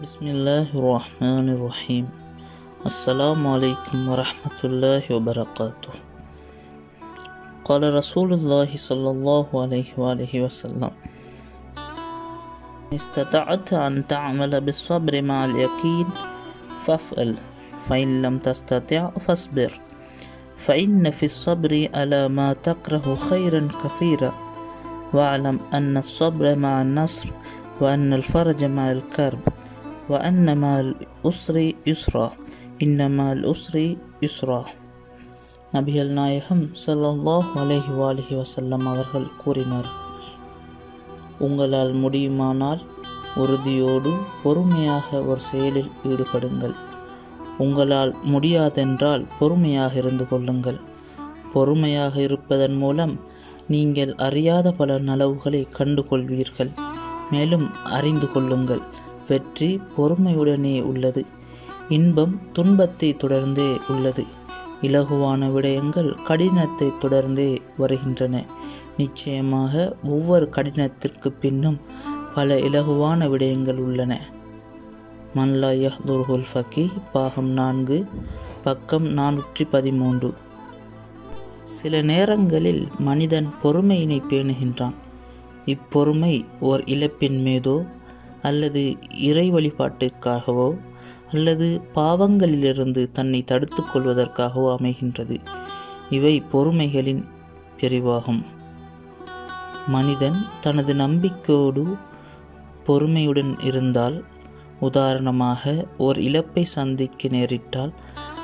بسم الله الرحمن الرحيم السلام عليكم ورحمة الله وبركاته قال رسول الله صلى الله عليه وآله وسلم استطعت أن تعمل بالصبر مع اليقين فافعل فإن لم تستطع فاصبر فإن في الصبر على ما تكره خيرا كثيرا واعلم أن الصبر مع النصر وأن الفرج مع الكرب وأن مع الأسر يسرا إن مع الأسر يسرا நபிகள் நாயகம் ஸல்லல்லாஹு அலைஹி வாலிஹி வஸல்லம் அவர்கள் கூறினார் உங்களால் முடியுமானால் உறுதியோடு பொறுமையாக ஒரு செயலில் ஈடுபடுங்கள் உங்களால் முடியாதென்றால் பொறுமையாக இருந்து கொள்ளுங்கள் பொறுமையாக இருப்பதன் மூலம் நீங்கள் அறியாத பல நலவுகளை கண்டுகொள்வீர்கள் மேலும் அறிந்து கொள்ளுங்கள் வெற்றி பொறுமையுடனே உள்ளது. இன்பம் துன்பத்தை தொடர்ந்தே உள்ளது. இலகுவான விடயங்கள் கடினத்தை தொடர்ந்தே வருகின்றன. நிச்சயமாக ஒவ்வொரு கடினத்திற்கு பின்னும் பல இலகுவான விடயங்கள் உள்ளன. மல்லா யஹ்துர்ஹுல் ஃபக்கி பாகம் நான்கு பக்கம் நானூற்றி பதிமூன்று சில நேரங்களில் மனிதன் பொறுமையினை பேணுகின்றான். இப்பொறுமை ஓர் இழப்பின் மீதோ அல்லது இறை வழிபாட்டிற்காகவோ அல்லது பாவங்களிலிருந்து தன்னை தடுத்து கொள்வதற்காகவோ அமைகின்றது. இவை பொறுமைகளின் பிரிவாகும். மனிதன் தனது நம்பிக்கையோடு பொறுமையுடன் இருந்தால் உதாரணமாக ஓர் இழப்பை சந்திக்க நேரிட்டால்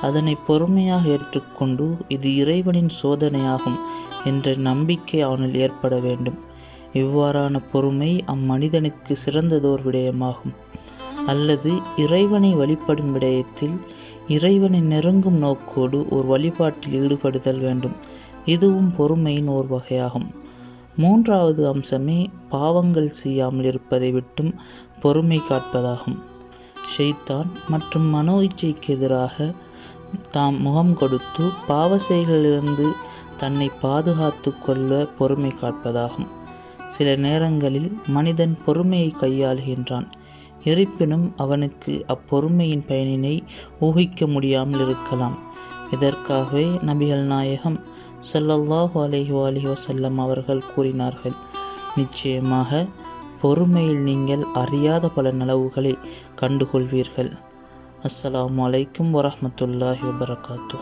அதனை பொறுமையாக ஏற்றுக்கொண்டு இது இறைவனின் சோதனையாகும் என்ற நம்பிக்கை அவனில் ஏற்பட வேண்டும். இவ்வாறான பொறுமை அம்மனிதனுக்கு சிறந்ததோர் விடயமாகும். அல்லது இறைவனை வழிபடும் விடயத்தில் இறைவனை நெருங்கும் நோக்கோடு ஒரு வழிபாட்டில் ஈடுபடுதல் வேண்டும். இதுவும் பொறுமையின் ஓர் வகையாகும். மூன்றாவது அம்சமே பாவங்கள் செய்யாமல் இருப்பதை விட்டும் பொறுமை காட்பதாகும். ஷெய்தான் மற்றும் மனோ இச்சைக்கு எதிராக தாம் முகம் கொடுத்து பாவ செயல்களிலிருந்து தன்னை பாதுகாத்து கொள்ள பொறுமை காட்பதாகும். சில நேரங்களில் மனிதன் பொறுமையை கையாளுகின்றான். இருப்பினும் அவனுக்கு அப்பொறுமையின் பயனினை ஊகிக்க முடியாமல் இருக்கலாம். இதற்காகவே நபிகள் நாயகம் சல்லல்லாஹு அலஹி அலிஹி வசல்லம் அவர்கள் கூறினார்கள் நிச்சயமாக பொறுமையில் நீங்கள் அறியாத பல நலவுகளை கண்டுகொள்வீர்கள். அஸ்ஸலாம் அலைக்கும் வரமத்துல்லாஹி வபரகாத்தூ